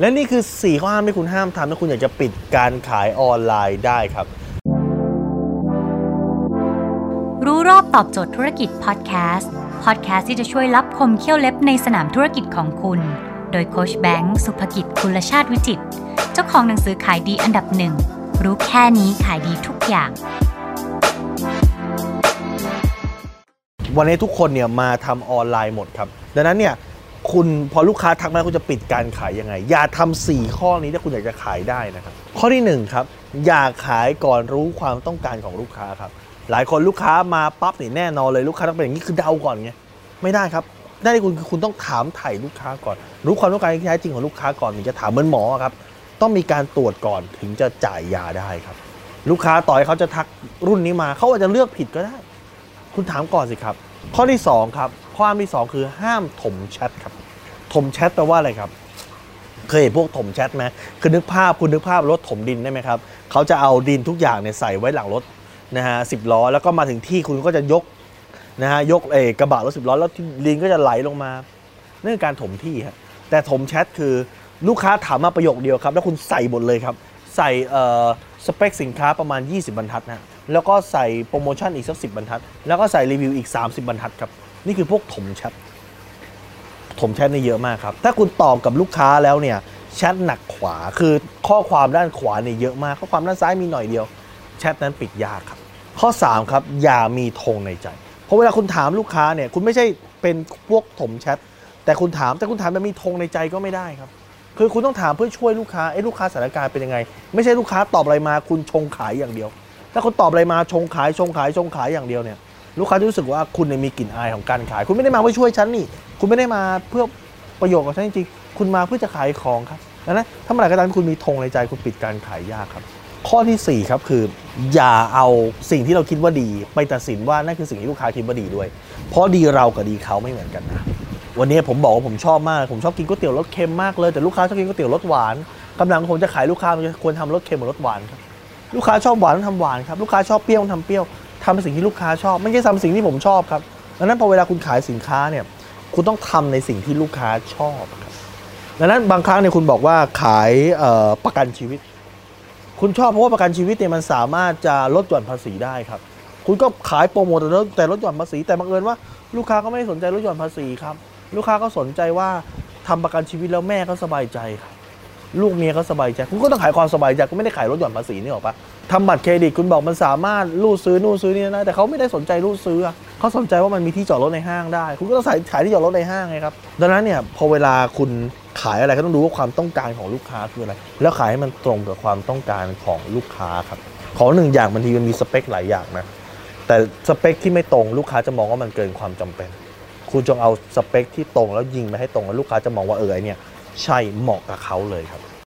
และนี่คือ 4 ข้อห้ามที่คุณห้ามทำถ้าคุณอยากจะปิดการขายออนไลน์ได้ครับ รู้รอบตอบโจทย์ธุรกิจพอดแคสต์พอดแคสต์ที่จะช่วยรับคมเขี้ยวเล็บในสนามธุรกิจของคุณ โดยโคชแบงค์สุภกิจคุลชาติวิจิตรเจ้าของหนังสือขายดีอันดับหนึ่งรู้แค่นี้ขายดีทุกอย่าง วันนี้ทุกคนเนี่ยมาทำออนไลน์หมดครับ ดังนั้นเนี่ย คุณพอลูกค้าทักมาคุณจะปิดการขายยังไง อย่าทำสี่ข้อนี้ถ้าคุณอยากจะขายได้นะครับ ข้อที่หนึ่งครับ อย่าขายก่อนรู้ความต้องการของลูกค้าครับ หลายคนลูกค้ามาปั๊บนี่แน่นอนเลยลูกค้าต้องเป็นอย่างนี้คือเดาก่อนไงไม่ได้ครับหน้าที่คุณคือคุณต้องถามไถ่ลูกค้าก่อน รู้ความต้องการที่แท้จริงของลูกค้าก่อนถึงจะถามเหมือนหมอครับ ต้องมีการตรวจก่อนถึงจะจ่ายยาได้ครับ ลูกค้าต่อให้เขาจะทักรุ่นนี้มาเขาอาจจะเลือกผิดก็ได้ คุณถามก่อนสิครับ ข้อที่ 2 ครับ ข้อห้ามที่ 2 คือห้ามถมแชทครับ ถมแชทแปลว่าอะไรครับ เคยเห็นพวกถมแชทไหมคือนึกภาพคุณนึกภาพรถถมดินได้ไหมครับเขาจะเอาดินทุกอย่างเนี่ยใส่ไว้หลังรถนะฮะสิบล้อแล้วก็มาถึงที่คุณก็จะยกนะฮะยกเอกกระบะรถสิบล้อแล้วดินก็จะไหลลงมานั่นคือการถมที่ฮะแต่ถมแชทคือลูกค้าถามมาประโยคเดียวครับ แล้วคุณใส่หมดเลยครับ ใส่เอ่อสเปคสินค้าประมาณ 20 บรรทัดนะฮะแล้วก็ใส่โปรโมชั่นอีกสักสิบรรทัด แล้วก็ใส่รีวิวอีก 30 บรรทัดครับ นี่คือพวกถมแชท ถมแชทนี่เยอะมากครับ ถ้าคุณตอบกับลูกค้าแล้วเนี่ยแชทหนักขวาคือข้อความด้านขวาเนี่ยเยอะมาก ข้อความด้านซ้ายมีหน่อยเดียว แชทนั้นปิดยากครับ ข้อ 3 ครับ อย่ามีธงในใจ เพราะเวลาคุณถามลูกค้าเนี่ยคุณไม่ใช่เป็นพวกถมแชทแต่คุณถามแต่คุณถามแบบมีธงในใจก็ไม่ได้ครับ คือคุณต้องถามเพื่อช่วยลูกค้าเอ้ลูกค้าสถานการณ์เป็นยังไง ไม่ใช่ลูกค้าตอบอะไรมาคุณชงขายอย่างเดียว ถ้าคุณตอบอะไรมาชงขายชงขายชงขายอย่างเดียวเนี่ย ลูกค้าจะรู้สึกว่าคุณเนี่ยมีกลิ่นอายของการขาย คุณไม่ได้มาเพื่อช่วยฉันนี่ คุณไม่ได้มาเพื่อประโยชน์กับฉันจริงๆคุณมาเพื่อจะขายของครับดังนั้นถ้าเมื่อไหร่ก็ตามที่คุณมีธงในใจคุณปิดการขายยากครับ ข้อทีสี่4ครับคือ อย่าเอาสิ่งที่เราคิดว่าดี ไปตัดสินว่านั่นคือสิ่งที่ลูกค้าคิดว่าดีด้วย เพราะดีเรากับดีเขาไม่เหมือนกันนะวันนี้ผมบอกว่าผมชอบมาก ผมชอบกินก๋วยเตี๋ยวรสเค็มมากเลยแต่ลูกค้าชอบกินก๋วยเตี๋ยวรสหวานกำลังผมจะขายลูกค้ามันควรทำรสเค็มหรือรสหวานครับลูกค้าชอบหวานต้องทำหวานครับลูกค้าชอบเปรี้ยวต้องทำเปรี้ยว ทำในสิ่งที่ลูกค้าชอบ ไม่ใช่ทำสิ่งที่ผมชอบครับดังนั้นพอเวลาคุณขายสินค้าเนี่ยคุณต้องทำในสิ่งที่ลูกค้าชอบครับดังนั้นบางครั้งเนี่ยคุณบอกว่าขายประกันชีวิต คุณชอบเพราะว่าประกันชีวิตเนี่ยมันสามารถจะลดหย่อนภาษีได้ครับ คุณก็ขายโปรโมทแต่ลดแต่ลดหย่อนภาษี แต่บังเอิญว่าลูกค้าก็ไม่ได้สนใจลดหย่อนภาษีครับ ลูกค้าก็สนใจว่าทำประกันชีวิตแล้วแม่ก็สบายใจครับ ลูกเมียก็สบายใจคุณก็ต้องขายความสบายใจคุณไม่ได้ขายลดหย่อนภาษีนี่หรอกปะทำบัตรเครดิตคุณบอกมันสามารถรูดซื้อนู่นซื้อนี่นะแต่เขาไม่ได้สนใจรูดซื้อเขาสนใจว่ามันมีที่จอดรถในห้างได้ คุณก็ต้องขายขายที่จอดรถในห้างไงครับดังนั้นเนี่ยพอเวลาคุณขายอะไรก็ต้องดูว่าความต้องการของลูกค้าคืออะไร แล้วขายให้มันตรงกับความต้องการของลูกค้าครับของหนึ่งอย่างบางทีมันมีสเปคหลายอย่างนะแต่สเปคที่ไม่ตรงลูกค้าจะมองว่ามันเกินความจำเป็น คุณจงเอาสเปคที่ตรงแล้วยิงไปให้ตรงแล้วลูกค้าจะมองว่าเออเนี่ย ใช่เหมาะกับเขาเลยครับ